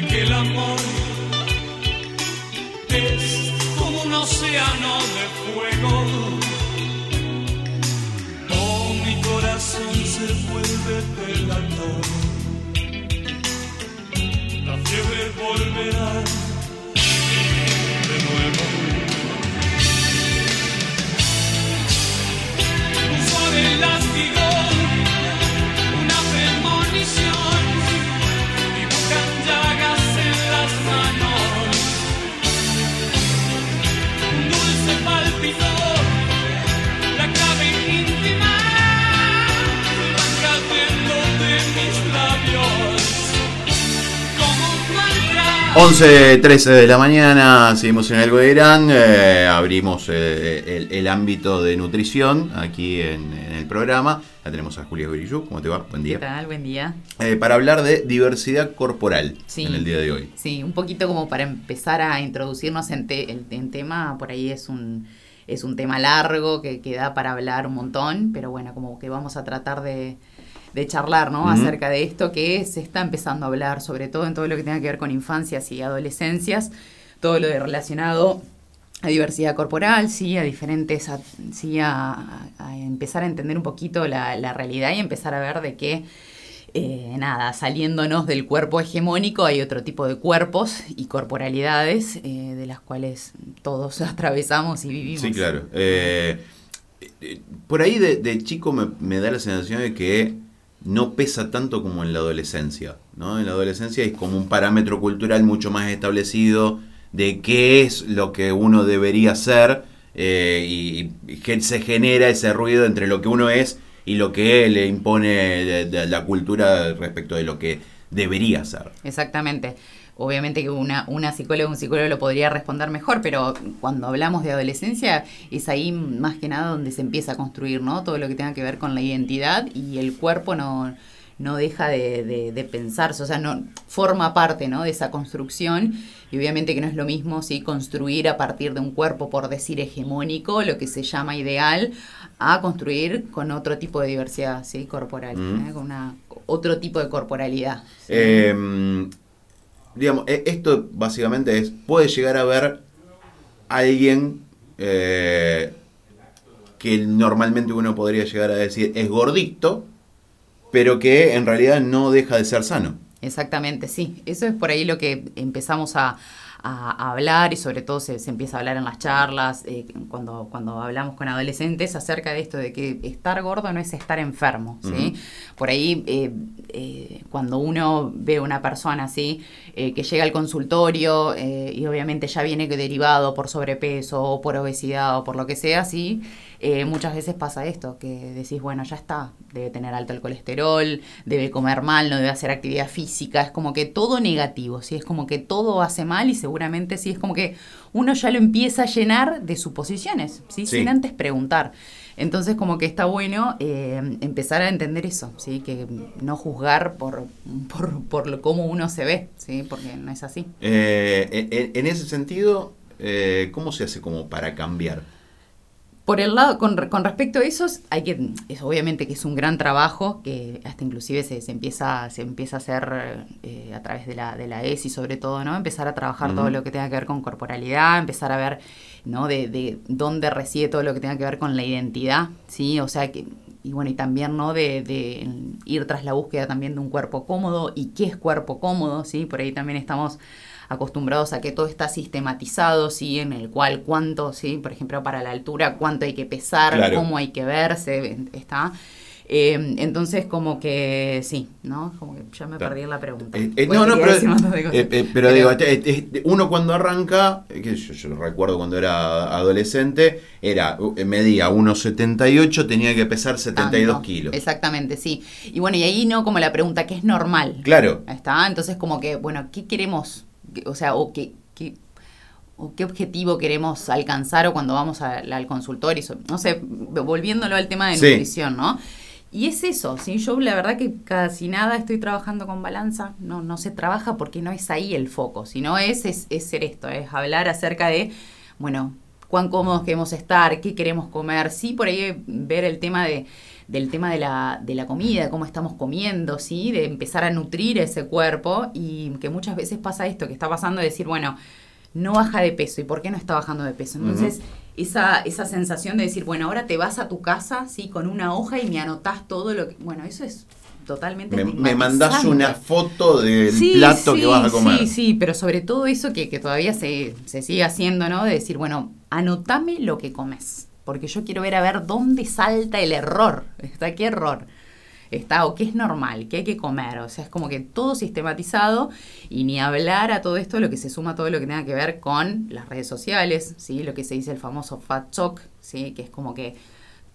que aquel amor es como un océano de fuego. Oh, mi corazón se vuelve delator. La fiebre volverá 11, 13 de la mañana, seguimos en Algo de Irán, eh, abrimos eh, el, el ámbito de nutrición aquí en, en el programa. La tenemos a Julia Gorillú, ¿cómo te va? Buen ¿Qué día. tal? Buen día. Eh, para hablar de diversidad corporal Sí. en el día de hoy. Sí, un poquito como para empezar a introducirnos en, te- en- en tema, por ahí es un, es un tema largo que, que da para hablar un montón, pero bueno, como que vamos a tratar de, de charlar, ¿no? Acerca de esto que se está empezando a hablar, sobre todo en todo lo que tenga que ver con infancias y adolescencias, todo lo de relacionado a diversidad corporal, sí, a diferentes, a- sí, a, a empezar a entender un poquito la, la realidad y empezar a ver de que, eh, nada, saliéndonos del cuerpo hegemónico hay otro tipo de cuerpos y corporalidades eh, de las cuales todos atravesamos y vivimos. Sí, claro. Eh, eh, por ahí de, de chico me, me da la sensación de que no pesa tanto como en la adolescencia. ¿no? En la adolescencia es como un parámetro cultural mucho más establecido de qué es lo que uno debería ser eh, y, y se genera ese ruido entre lo que uno es y lo que le impone la cultura respecto de lo que debería ser. Exactamente. Obviamente que una, una psicóloga o un psicólogo lo podría responder mejor, pero cuando hablamos de adolescencia es ahí más que nada donde se empieza a construir, ¿no? Todo lo que tenga que ver con la identidad y el cuerpo no, no deja de, de- de pensarse, o sea, no forma parte, ¿no? De esa construcción y obviamente que no es lo mismo, ¿sí? Construir a partir de un cuerpo, por decir, hegemónico, lo que se llama ideal, a construir con otro tipo de diversidad, ¿sí? Corporal, Mm. ¿eh? con una, otro tipo de corporalidad. ¿sí? Eh, digamos, e- esto básicamente es, puede llegar a ver alguien eh, que normalmente uno podría llegar a decir es gordito, pero que en realidad no deja de ser sano. Exactamente, sí. Eso es por ahí lo que empezamos a, a- a hablar y sobre todo se, se empieza a hablar en las charlas, eh, cuando, cuando hablamos con adolescentes acerca de esto de que estar gordo no es estar enfermo, ¿sí? Por ahí, eh, eh, cuando uno ve a una persona así, eh, que llega al consultorio y obviamente ya viene derivado por sobrepeso o por obesidad o por lo que sea, sí, eh, muchas veces pasa esto, que decís, bueno, ya está, debe tener alto el colesterol, debe comer mal, no debe hacer actividad física, es como que todo negativo, ¿sí? es como que todo hace mal y seguramente sí, es como que uno ya lo empieza a llenar de suposiciones, ¿sí? Sí. sin antes preguntar. Entonces como que está bueno eh, empezar a entender eso, ¿sí? que no juzgar por, por, por lo- cómo uno se ve, ¿sí? porque no es así. Eh, en, en ese sentido, eh, ¿cómo se hace como para cambiar? Por el lado, con, con respecto a eso, hay que, es obviamente que es un gran trabajo, que hasta inclusive se, se empieza, se empieza a hacer eh, a través de la, de la ESI sobre todo, ¿no? Empezar a trabajar todo lo que tenga que ver con corporalidad, empezar a ver, ¿no? De, de dónde reside todo lo que tenga que ver con la identidad, ¿sí? O sea que, y bueno, y también, ¿no? De, de ir tras la búsqueda también de un cuerpo cómodo y qué es cuerpo cómodo, ¿sí? Por ahí también estamos acostumbrados a que todo está sistematizado, ¿sí? En el cual cuánto, ¿sí? Por ejemplo, para la altura, cuánto hay que pesar, Claro. cómo hay que verse, está. Eh, entonces, como que sí, ¿no? Como que ya me perdí en la pregunta. Eh, eh, no, no, pero, pero digo, este- este- uno cuando arranca, que yo, yo recuerdo cuando era adolescente, era uh, medía 1,78, tenía que pesar 72 Tanto. kilos. Exactamente, sí. Y bueno, y ahí no como la pregunta, ¿qué es normal? Claro. ¿Está? Entonces, como que, bueno, ¿qué queremos? O sea, o qué, qué- o qué objetivo queremos alcanzar o cuando vamos a- al consultorio. No sé, volviéndolo al tema de Sí. nutrición, ¿no? Y es eso, ¿sí? Yo la verdad que casi nada estoy trabajando con balanza, no, no se trabaja porque no es ahí el foco, sino es, es, es ser esto, es hablar acerca de, bueno, cuán cómodos queremos estar, qué queremos comer. Sí, por ahí ver el tema de del tema de la, de la comida, cómo estamos comiendo, ¿sí? De empezar a nutrir ese cuerpo y que muchas veces pasa esto, que está pasando de decir, bueno, no baja de peso. ¿Y por qué no está bajando de peso? Entonces, esa, esa sensación de decir, bueno, ahora te vas a tu casa, ¿sí? Con una hoja y me anotás todo lo que... Bueno, eso es totalmente me, me mandás una foto del plato que vas a comer. Sí, sí, pero sobre todo eso que, que todavía se, se, sigue haciendo, ¿no? De decir, bueno, anotame lo que comes porque yo quiero ver a ver dónde salta el error. ¿Está qué error? Está o qué es normal, qué hay que comer. O sea, es como que todo sistematizado y ni hablar a todo esto lo que se suma todo lo que tenga que ver con las redes sociales, ¿sí? Lo que se dice el famoso fat shock, ¿sí? Que es como que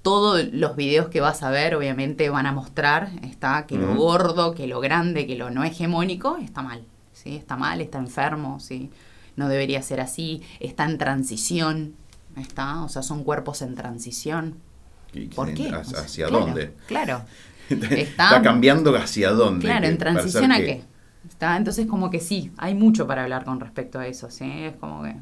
todos los videos que vas a ver obviamente van a mostrar está que lo gordo, que lo grande, que lo no hegemónico está mal, ¿sí? Está mal, está enfermo, ¿sí? No debería ser así, está en transición, ¿Está? O sea, son cuerpos en transición. ¿Por qué? ¿Hacia dónde? Claro. Está, cambiando hacia dónde. Claro, en transición a qué. ¿Está? Entonces, como que sí, hay mucho para hablar con respecto a eso, ¿sí? Es como que...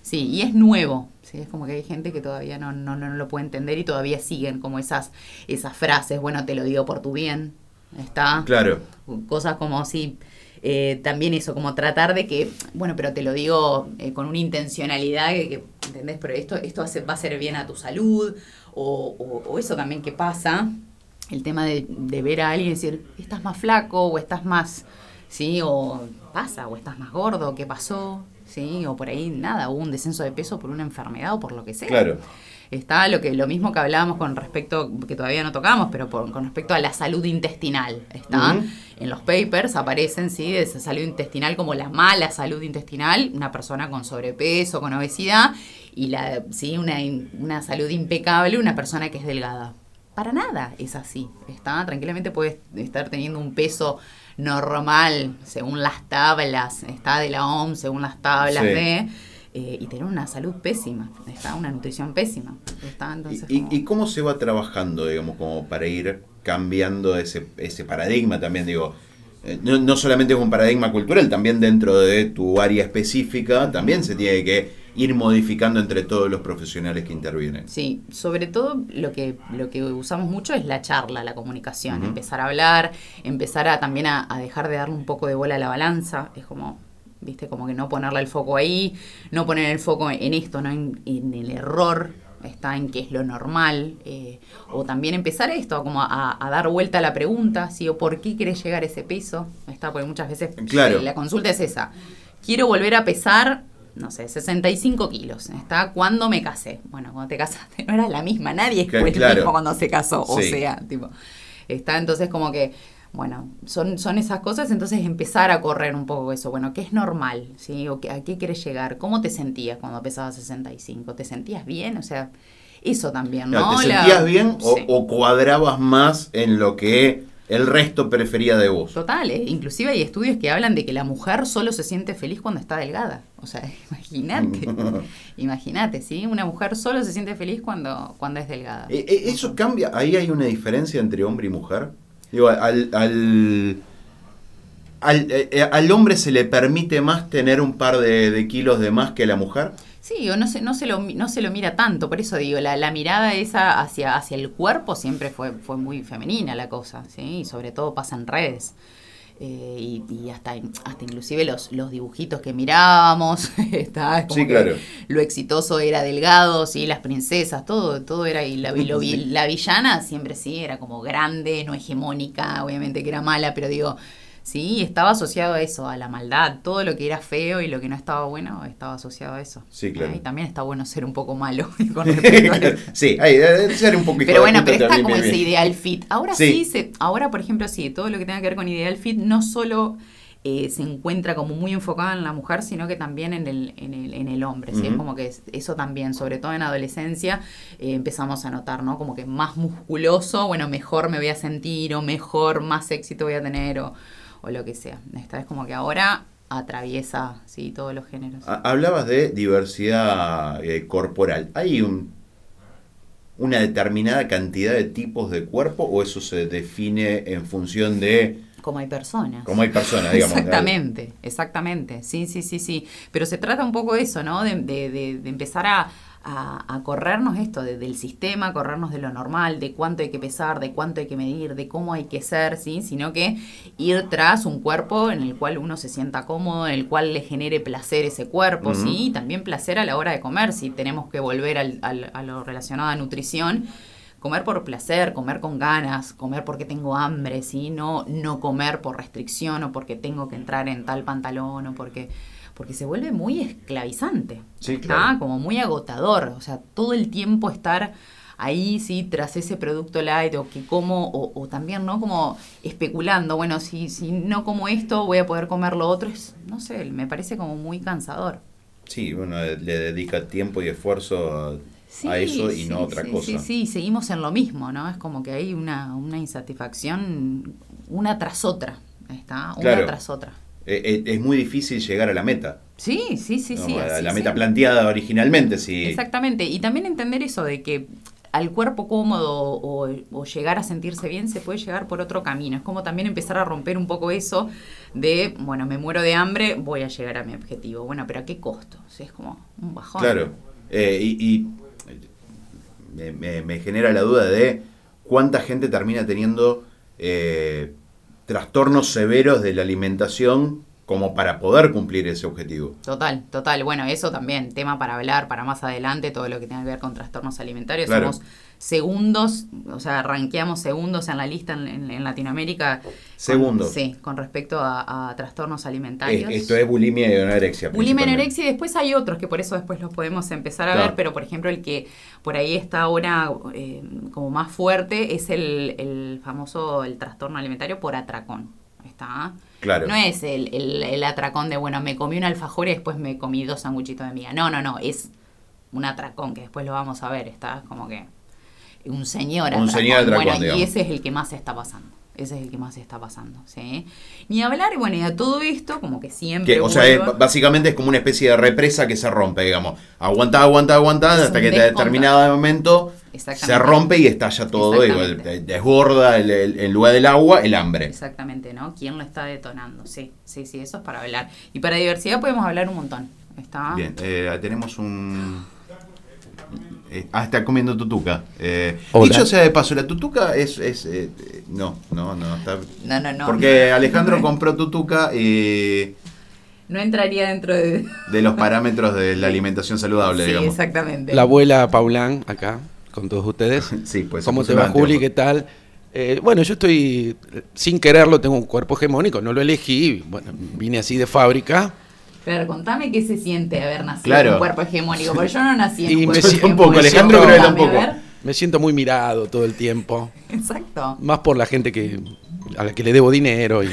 Sí, y es nuevo, ¿sí? Es como que hay gente que todavía no, no, no lo puede entender y todavía siguen como esas, esas frases, bueno, te lo digo por tu bien, ¿está? Claro. Cosas como, sí, eh, también eso, como tratar de que, bueno, pero te lo digo eh, con una intencionalidad que, ¿entendés? Pero esto, esto va a ser bien a tu salud, o, eso también que pasa, el tema de, ver a alguien y decir, estás más flaco, o estás más, ¿sí? O pasa, o estás más gordo, ¿qué pasó? ¿Sí? O por ahí nada, hubo un descenso de peso por una enfermedad o por lo que sea. Claro está lo que lo mismo que hablábamos con respecto que todavía no tocamos pero con respecto a la salud intestinal está en los papers aparecen sí de esa salud intestinal como la mala salud intestinal una persona con sobrepeso con obesidad y la sí una, una salud impecable una persona que es delgada para nada es así está tranquilamente puedes estar teniendo un peso normal según las tablas está de la OMS según las tablas de eh, y tener una salud pésima, está una nutrición pésima. Está, entonces, ¿Y, cómo se va trabajando, digamos, como para ir cambiando ese, ese paradigma también, digo? Eh, no, no, solamente es un paradigma cultural, también dentro de tu área específica, también se tiene que ir modificando entre todos los profesionales que intervienen. Sí, sobre todo lo que, lo que usamos mucho es la charla, la comunicación, empezar a hablar, empezar a también a, a, dejar de darle un poco de bola a la balanza, es como ¿viste? Como que no ponerle el foco ahí, no poner el foco en esto, no en, el error, está en qué es lo normal, eh, o también empezar esto, como a, dar vuelta a la pregunta, ¿sí? o por qué querés llegar a ese peso, está, porque muchas veces claro. la consulta es esa, quiero volver a pesar, no sé, 65 kilos, está, ¿cuándo me casé? Bueno, cuando te casaste no era la misma, nadie es el mismo cuando se casó, o sea, tipo, está, entonces como que bueno, son, son esas cosas, entonces empezar a correr un poco eso. Bueno, ¿qué es normal? ¿Sí? ¿O ¿A qué quieres llegar? ¿Cómo te sentías cuando pesabas 65? ¿Te sentías bien? O sea, eso también, ¿no? ¿Te sentías bien o, cuadrabas más en lo que el resto prefería de vos? Total, ¿eh? inclusive hay estudios que hablan de que la mujer solo se siente feliz cuando está delgada. O sea, imagínate, imagínate, ¿sí? Una mujer solo se siente feliz cuando, cuando es delgada. Eh, eh, ¿Eso cambia? ¿Ahí hay una diferencia entre hombre y mujer? Digo, al, al, eh, al, hombre se le permite más tener un par de, kilos de más que a la mujer. Sí, o no se, no se, lo, no se lo mira tanto, por eso digo, la, la mirada esa hacia, hacia el cuerpo siempre fue, fue muy femenina la cosa, ¿sí? Y sobre todo pasa en redes. Eh, y, hasta, hasta inclusive los, los dibujitos que mirábamos, está, como lo exitoso era delgado, sí, las princesas, todo, todo era, y la, la villana siempre sí, era como grande, no hegemónica, obviamente que era mala, pero digo, Sí, estaba asociado a eso, a la maldad. Todo lo que era feo y lo que no estaba bueno estaba asociado a eso. Sí, claro. Y también está bueno ser un poco malo. sí, hay, debe ser un poquito Pero bueno, pero está como ese ideal fit. Ahora sí, se, ahora por ejemplo, sí, todo lo que tenga que ver con ideal fit no solo eh, se encuentra como muy enfocado en la mujer, sino que también en el, en el, en el hombre. ¿sí? Es como que eso también, sobre todo en adolescencia, eh, empezamos a notar, ¿no? Como que más musculoso, bueno, mejor me voy a sentir, o mejor, más éxito voy a tener, o o lo que sea. Esta es como que ahora atraviesa sí, todos los géneros. Hablabas de diversidad eh, corporal. ¿Hay un, una determinada cantidad de tipos de cuerpo o eso se define en función de... Como hay personas. Como hay personas, digamos. exactamente, exactamente. Sí, sí, sí, sí. Pero se trata un poco de eso, ¿no? De, de, de empezar a, a, corrernos esto del sistema, corrernos de lo normal, de cuánto hay que pesar, de cuánto hay que medir, de cómo hay que ser, ¿sí? Sino que ir tras un cuerpo en el cual uno se sienta cómodo, en el cual le genere placer ese cuerpo, ¿sí? Y también placer a la hora de comer, si tenemos que volver al, a lo relacionado a nutrición comer por placer, comer con ganas, comer porque tengo hambre, ¿sí? No, no comer por restricción o porque tengo que entrar en tal pantalón o porque porque se vuelve muy esclavizante. Sí, claro. Como muy agotador. O sea, todo el tiempo estar ahí, sí, tras ese producto light o que como, o, también, ¿no? Como especulando, bueno, si, si no como esto, voy a poder comer lo otro. Es, no sé, me parece como muy cansador. Sí, bueno, le dedica tiempo y esfuerzo a, eso y no a otra cosa. Sí, sí, seguimos en lo mismo, ¿no? Es como que hay una, una insatisfacción una tras otra, ¿está? Una tras otra. Eh, eh, es muy difícil llegar a la meta. Sí, sí, sí, sí. A la meta planteada originalmente, sí. Exactamente. Y también entender eso de que al cuerpo cómodo o, llegar a sentirse bien se puede llegar por otro camino. Es como también empezar a romper un poco eso de, bueno, me muero de hambre, voy a llegar a mi objetivo. Bueno, pero ¿a qué costo? es como un bajón. Claro. Eh, y, me, genera la duda de cuánta gente termina teniendo trastornos severos de la alimentación como para poder cumplir ese objetivo. Total, total. Bueno, eso también, tema para hablar para más adelante, todo lo que tenga que ver con trastornos alimentarios. Somos segundos, o sea, ranqueamos segundos en la lista en, Latinoamérica. Segundos. Sí, con respecto a, trastornos alimentarios. esto es bulimia y anorexia. Bulimia y anorexia y después hay otros que por eso después los podemos empezar a ver, pero por ejemplo el que por ahí está ahora eh, como más fuerte es el, el famoso el trastorno alimentario por atracón. ¿Está? Claro. No es el, el, atracón de, bueno, me comí un alfajor y después me comí dos sanguchitos de miga. No, no, no, es un atracón que después lo vamos a ver, está como que un señor atracón. Un señor atracón, bueno, y ese es el que más está pasando. Ese es el que más está pasando, ¿sí? Ni hablar, y bueno, y a todo esto, como que siempre. o sea, básicamente es como una especie de represa que se rompe, digamos. Aguanta, aguanta, aguanta, hasta que en determinado momento se rompe y estalla todo, y desborda el, el, lugar del agua el hambre. Exactamente, ¿no? ¿Quién lo está detonando? Sí, sí, sí, eso es para hablar. Y para diversidad podemos hablar un montón. ¿Está? Bien, eh, tenemos un eh, ah, está comiendo tutuca. Eh, dicho sea de paso, la tutuca es. es eh, no, no, no, está, no, no, no. Porque Alejandro compró tutuca y. No entraría dentro de. De los parámetros de la alimentación saludable, sí, digamos. exactamente. La abuela Paulán, acá, con todos ustedes. sí, pues. ¿Cómo te va, Juli? ¿Qué tal? Eh, bueno, yo estoy, sin quererlo, tengo un cuerpo hegemónico, no lo elegí, bueno, vine así de fábrica. Pero contame qué se siente haber nacido en un cuerpo hegemónico, porque yo no nací en un cuerpo hegemónico. Un poco, Alejandro creo que tampoco. Me siento muy mirado todo el tiempo. Exacto. Más por la gente que a la que le debo dinero y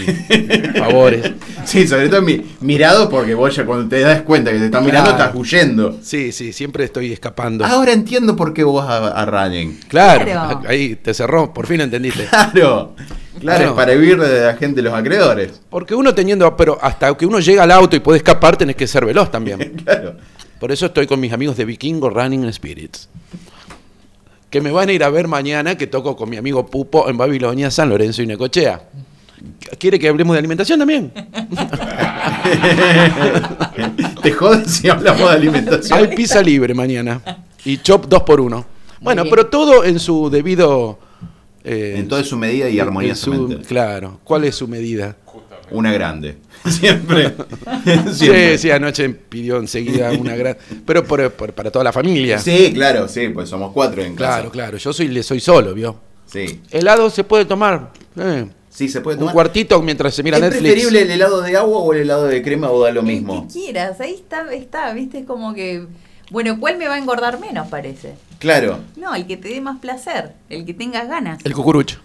favores. Sí, sobre todo mirado porque vos ya cuando te das cuenta que te están mirando estás huyendo. Sí, sí, siempre estoy escapando. Ahora entiendo por qué vos a, a Claro, ahí te cerró, por fin entendiste. Claro. Claro, para huir de la gente, los acreedores. Porque uno teniendo, pero hasta que uno llega al auto y puede escapar, tenés que ser veloz también. claro. Por eso estoy con mis amigos de Vikingo Running Spirits. Que me van a ir a ver mañana, que toco con mi amigo Pupo en Babilonia, San Lorenzo y Necochea. ¿Quiere que hablemos de alimentación también? ¿Te jodes si hablamos de alimentación? Hay pizza libre mañana. Y chop 2 por 1 Bueno, pero todo en su debido eh, en toda su medida y armoniosamente. claro. ¿Cuál es su medida? Una grande. Siempre. Sí, sí, anoche pidió enseguida una grande. Pero para toda la familia. Sí, claro, sí, pues somos cuatro en casa. Claro, claro. Yo soy, le soy solo, ¿vio? Sí. ¿Helado se puede tomar? Eh. Sí, se puede tomar. Un cuartito mientras se mira ¿Es Netflix. ¿Es preferible el helado de agua o el helado de crema o da lo mismo? El que quieras, ahí está, está, viste, como que bueno, ¿cuál me va a engordar menos, parece? Claro. No, el que te dé más placer, el que tengas ganas. El cucurucho.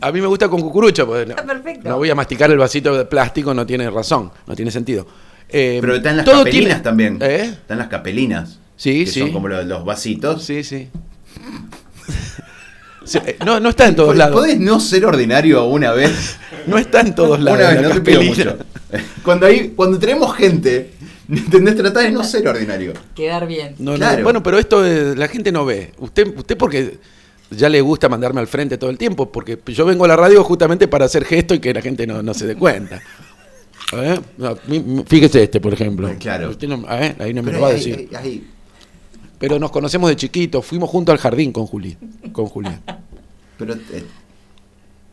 A mí me gusta con cucurucho. Porque Está perfecto. No voy a masticar el vasito de plástico, no tiene razón, no tiene sentido. Eh, Pero están las capelinas también. ¿Eh? Están las capelinas. Sí, que sí. Son como los, vasitos. Sí, sí. Eh, no, no está en todos lados. ¿Podés no ser ordinario una vez? no está en todos lados. Una vez, no te pido mucho. Cuando, hay, cuando tenemos gente ¿Entendés? Tratar de no ser ordinario. Quedar bien. bueno, pero esto la gente no ve. Usted, usted porque ya le gusta mandarme al frente todo el tiempo, porque yo vengo a la radio justamente para hacer gesto y que la gente no, se dé cuenta. ¿Eh? No, fíjese este, por ejemplo. Eh, claro. Usted no- ¿eh? Ahí no me Pero lo va a decir. ahí- ahí- Pero nos conocemos de chiquitos, fuimos juntos al jardín con Juli. Con Julián. pero eh,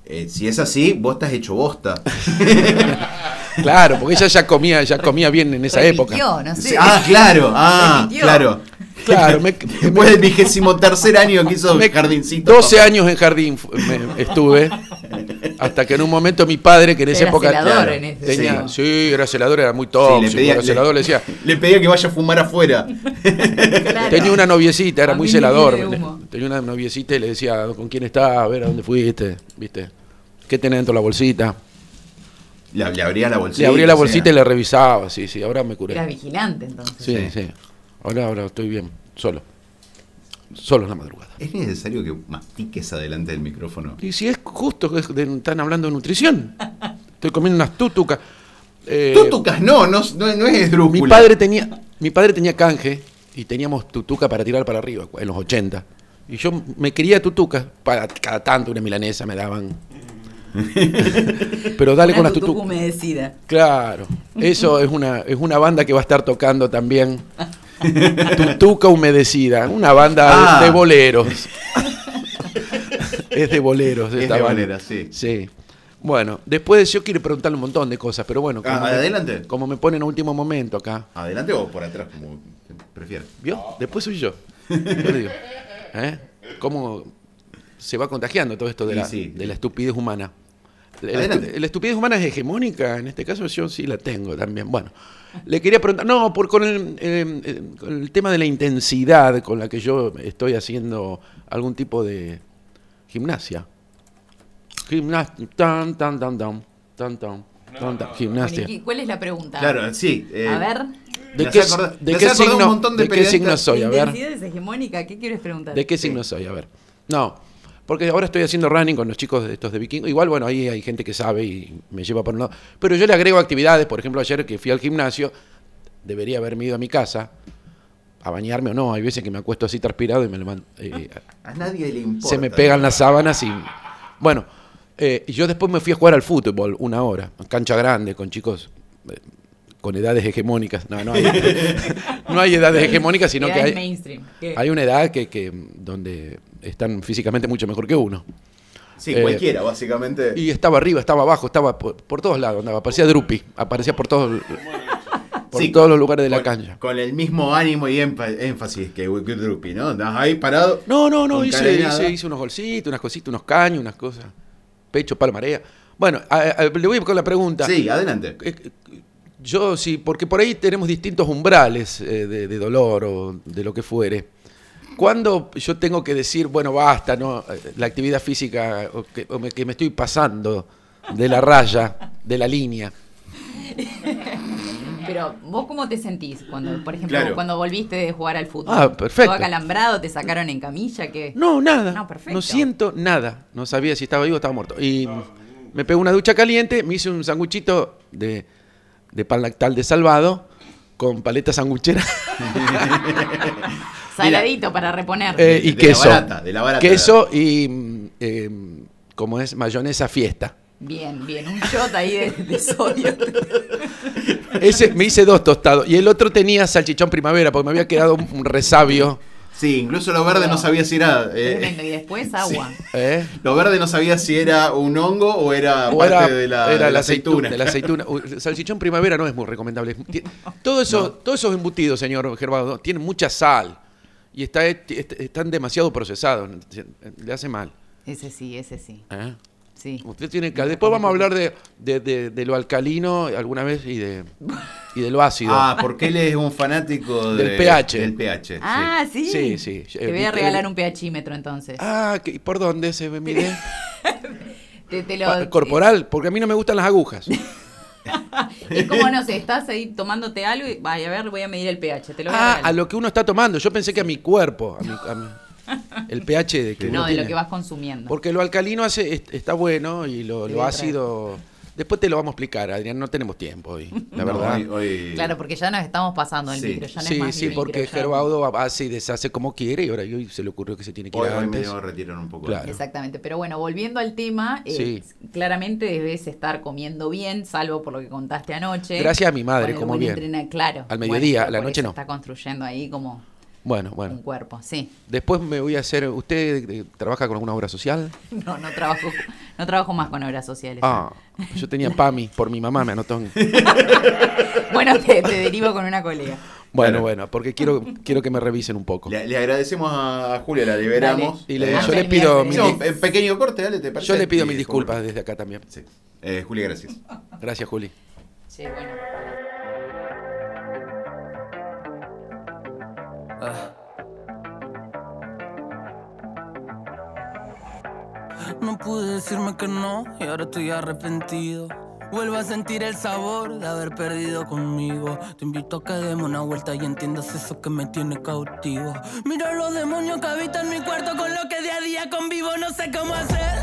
eh, si es así, vos estás hecho bosta. Claro, porque ella ya comía, ya comía bien en esa época. No sé. Ah, claro, ah, Repitió. claro. Claro, me, Después del vigésimo tercer año que hizo me- jardincito. 12 años en jardín me- estuve, hasta que en un momento mi padre, que en esa Era época celador claro, en ese tenía, sí, era celador, era muy Sí, tóxico, le, pedía, era celador, le decía, le pedía que vaya a fumar afuera. Claro. tenía una noviecita, era A muy celador, tenía una noviecita y le decía, ¿con quién estás? A ver, ¿a dónde fuiste? ¿Viste? ¿Qué tenés dentro de la bolsita? Le, le abría la bolsita. Le abría la o sea. bolsita y le revisaba, sí, sí, ahora me curé. Era vigilante entonces. Sí, Sí. sí. Ahora, ahora estoy bien, solo. Solo en la madrugada. ¿Es necesario que mastiques adelante del micrófono? Y si es justo que están hablando de nutrición. Estoy comiendo unas tutucas. Eh, Tutucas, no, no, no, no es esdrújula. mi padre tenía, mi padre tenía canje y teníamos tutuca para tirar para arriba en los 80. Y yo me quería tutucas, para cada tanto una milanesa me daban. Pero dale con Una las tutucas. humedecida. Claro, eso es una, es una banda que va a estar tocando también. Tutuca humedecida, una banda Ah. de, de boleros. es de boleros. Es de boleros, sí. Sí. Bueno, después yo quiero preguntarle un montón de cosas, pero bueno, como, Ah, me, adelante. como me ponen a último momento acá, ¿Adelante o por atrás, como prefieras? ¿vio? Después soy yo. Yo digo, ¿eh? ¿Cómo se va contagiando todo esto de Sí, la, sí. de la estupidez humana? La, Adelante. estu- la estupidez humana es hegemónica, en este caso yo sí la tengo también. Bueno, le quería preguntar, no, por, con, el, eh, con el tema de la intensidad con la que yo estoy haciendo algún tipo de gimnasia. Gimnasia, tan, tan, tan, tan, tan, tan, tan, tan, gimnasia. Bueno, ¿y qué- ¿Cuál es la pregunta? Claro, sí. eh, A ver. ¿De qué, acordar- de qué un signo, montón de de qué signo soy? A ver. ¿Intensidad es hegemónica? ¿Qué quieres preguntar? ¿De qué signo soy? A ver. No, porque ahora estoy haciendo running con los chicos de estos de Viking. Igual, bueno, ahí hay gente que sabe y me lleva por un lado. Pero yo le agrego actividades. Por ejemplo, ayer que fui al gimnasio, debería haberme ido a mi casa a bañarme o no. Hay veces que me acuesto así transpirado y me levanto. eh, A nadie le importa. se me pegan las sábanas y. Bueno, eh, yo después me fui a jugar al fútbol una hora, cancha grande, con chicos eh, con edades hegemónicas. No, no hay, no hay edades hegemónicas, sino que hay, hay una edad que, que donde están físicamente mucho mejor que uno. Sí, Eh, cualquiera, básicamente. Y estaba arriba, estaba abajo, estaba por, por todos lados, andaba, parecía Drupi, aparecía por todos por Sí, todos los lugares de la con, cancha. Con el mismo ánimo y énfasis que Wicked Drupi, ¿no? Andás ahí parado. No, no, no, hice, hice, hice unos golcitos, unas cositas, unos caños, unas cosas. Pecho, palmarea. Bueno, a- a- le voy con la pregunta. Sí, adelante. Yo sí, porque por ahí tenemos distintos umbrales eh, de, de dolor o de lo que fuere. ¿Cuándo yo tengo que decir, bueno, basta, no, Eh, la actividad física, o que, o me, que me estoy pasando de la raya, de la línea? Pero vos cómo te sentís cuando, por ejemplo, Claro. cuando volviste de jugar al fútbol? Ah, perfecto. ¿Todo acalambrado? ¿Te sacaron en camilla? ¿Qué? No, nada. No, No, perfecto. siento nada. No sabía si estaba vivo o estaba muerto. Y me pegó una ducha caliente, me hice un sanguchito de, de pan lactal de salvado con paleta sanguchera Saladito para reponer. eh, y De la queso. barata, de la barata. Queso y, mm, eh, como es, mayonesa fiesta. Bien, bien. Un shot ahí de, de sodio. Ese me hice dos tostados. Y el otro tenía salchichón primavera, porque me había quedado un, un resabio. Sí, incluso lo verde no sabía si era. eh, Tremendo. Y después agua. ¿eh? lo verde no sabía si era un hongo o era O parte era, de la, era de la aceituna. De la aceituna. Salchichón primavera no es muy recomendable. Todo eso, Todos esos embutidos, señor Gervado, tienen mucha sal. Y está, est- están demasiado procesados. Le hace mal. Ese sí, ese sí. ¿eh? Sí. Usted tiene que. Después vamos a hablar de, de- de- de lo alcalino alguna vez y de, y de lo ácido. Ah, porque él es un fanático Del de- pH. Del pH. Ah, sí. Sí, sí. Te voy a regalar un pHímetro entonces. Ah, ¿qué- ¿por dónde se me mide? Te, te lo- Pa- Corporal, porque a mí no me gustan las agujas. Es como, no sé, estás ahí tomándote algo y vaya, a ver, voy a medir el pH. Te lo voy a Ah, regalar. a lo que uno está tomando. Yo pensé que a mi cuerpo, a mi- a mi- el pH de que No, de lo que vas consumiendo. Porque lo alcalino hace, est- está bueno y lo, ácido Después te lo vamos a explicar, Adrián, no tenemos tiempo hoy, la No, verdad. hoy- hoy- Claro, porque ya nos estamos pasando el Sí. micro, ya no es Sí, más sí, porque micro, ya- Gerbaudo hace y deshace como quiere y ahora hoy se le ocurrió que se tiene que ir hoy, hoy me antes. debo retirar un poco. Claro. Exactamente, pero bueno, volviendo al tema, eh, Sí. claramente debes estar comiendo bien, salvo por lo que contaste anoche. Gracias a mi madre, como bien. entrena- claro. Al mediodía, a la noche no. Está construyendo ahí como Bueno, un bueno. cuerpo, sí. Después me voy a hacer. ¿Usted eh, trabaja con alguna obra social? No, no trabajo, no trabajo más con obras sociales. Ah, yo tenía PAMI por mi mamá, me anotó. en- Bueno, te, te derivo con una colega. Bueno, Claro. bueno, porque quiero, quiero que me revisen un poco. Le, le agradecemos a Julia, la liberamos. Y le- yo le pido mi- un pequeño corte, dale, ¿te parece? Yo le pido mis después disculpas desde acá también. Sí. Eh, Julia, gracias. Gracias, Juli. Sí, bueno. Decirme que no y ahora estoy arrepentido. Vuelvo a sentir el sabor de haber perdido conmigo. Te invito a que demos una vuelta y entiendas eso que me tiene cautivo. Mira los demonios que habitan mi cuarto con lo que día a día convivo, no sé cómo hacer.